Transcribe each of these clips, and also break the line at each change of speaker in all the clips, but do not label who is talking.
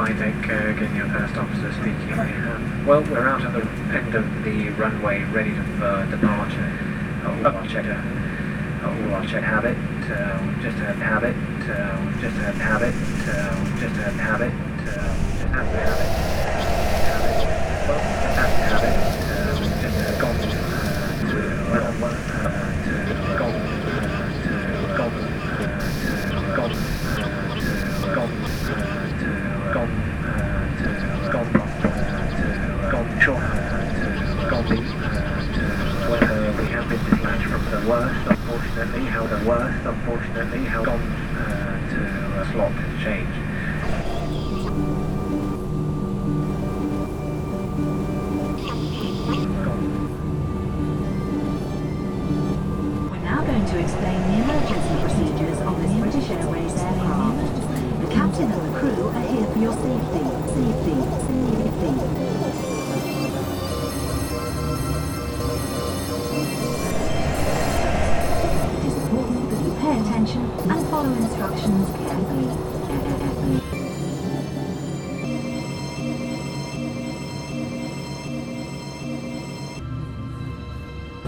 flight deck, uh, Guinea First Officer speaking. Um, well, we're out at the end of the runway, ready to uh, departure. All our check, all our check habit, uh, just had habit, uh, just had habit, uh, just had habit, uh, just had habit, habit. Well, just had habit, uh, we've just uh, gone uh, to, uh, well, uh, to, gone, uh, to, gone, uh, to, gone, uh, to, gone, uh, to, gone, uh, to, gone, uh, to, gone, sure, uh, to, gone, uh, to, well, uh, we have been dispatched from the worst, unfortunately, how the worst, unfortunately, how gone, uh, to a slot change.
We're now going to explain the emergency procedures on this British Airways aircraft. The captain and the crew are here for your safety. Safety. Safety. Instructions.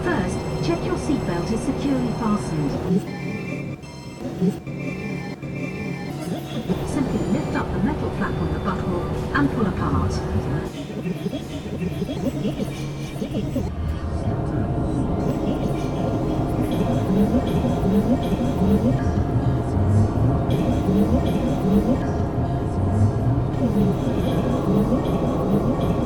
First, check your seatbelt is securely fastened. Thank you.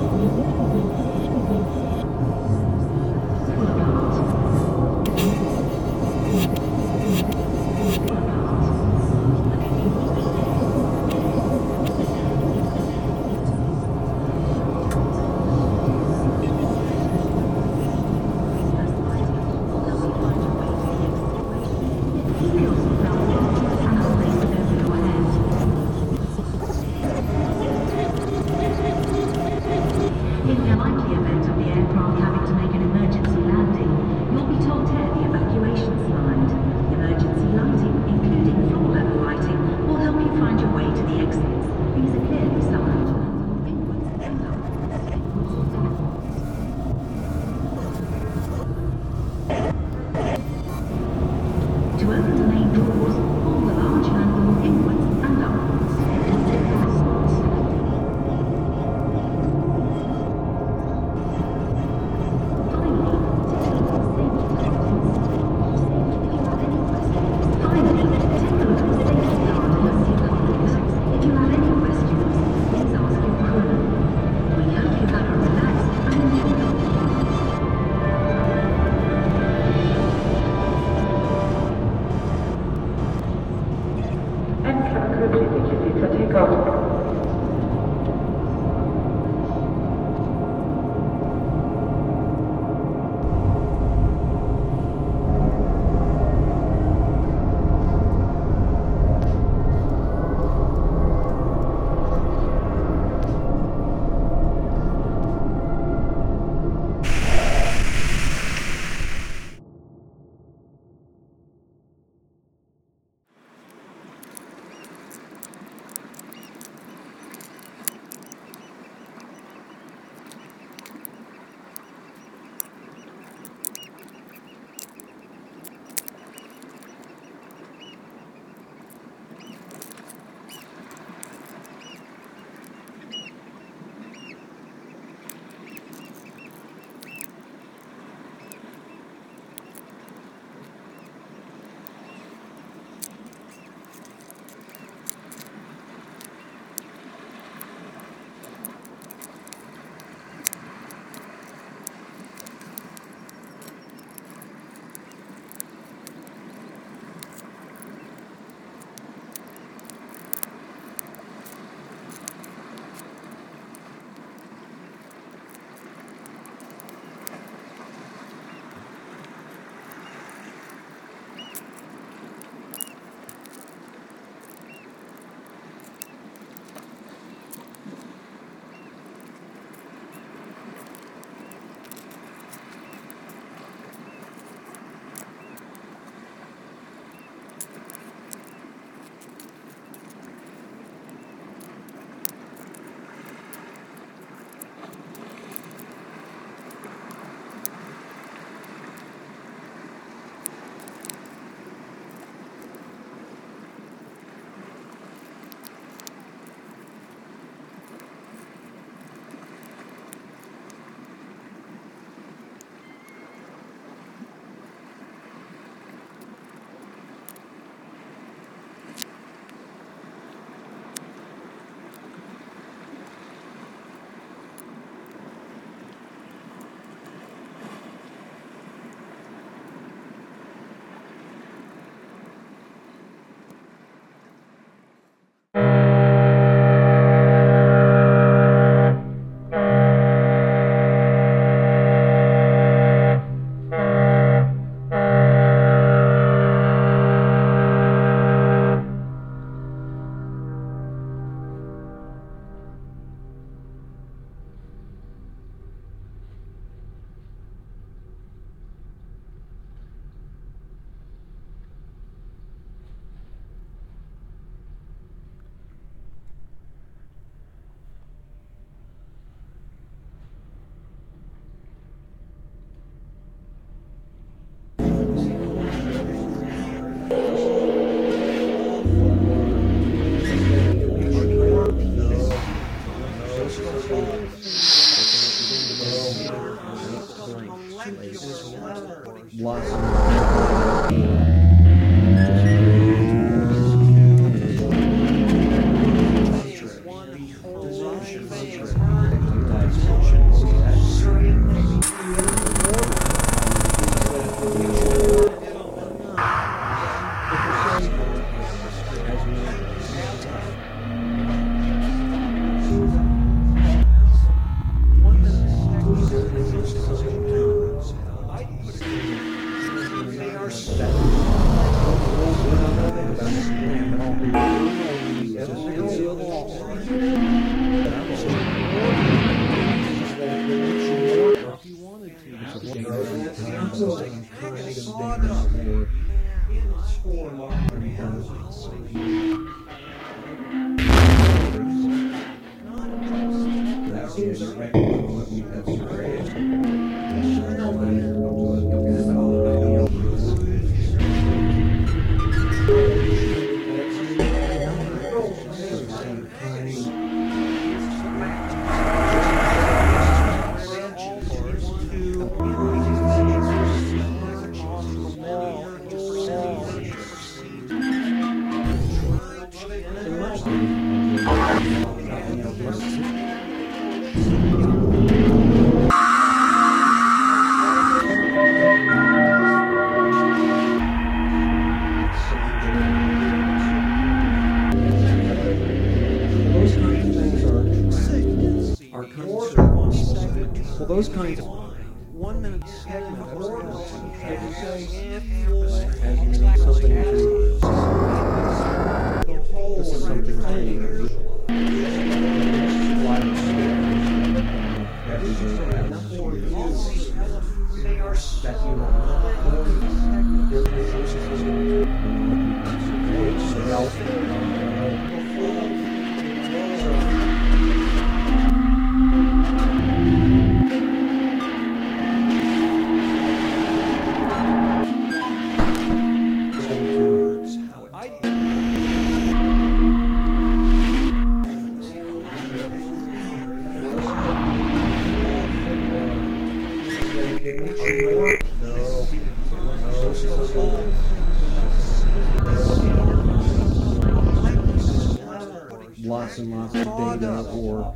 Lots and lots of data or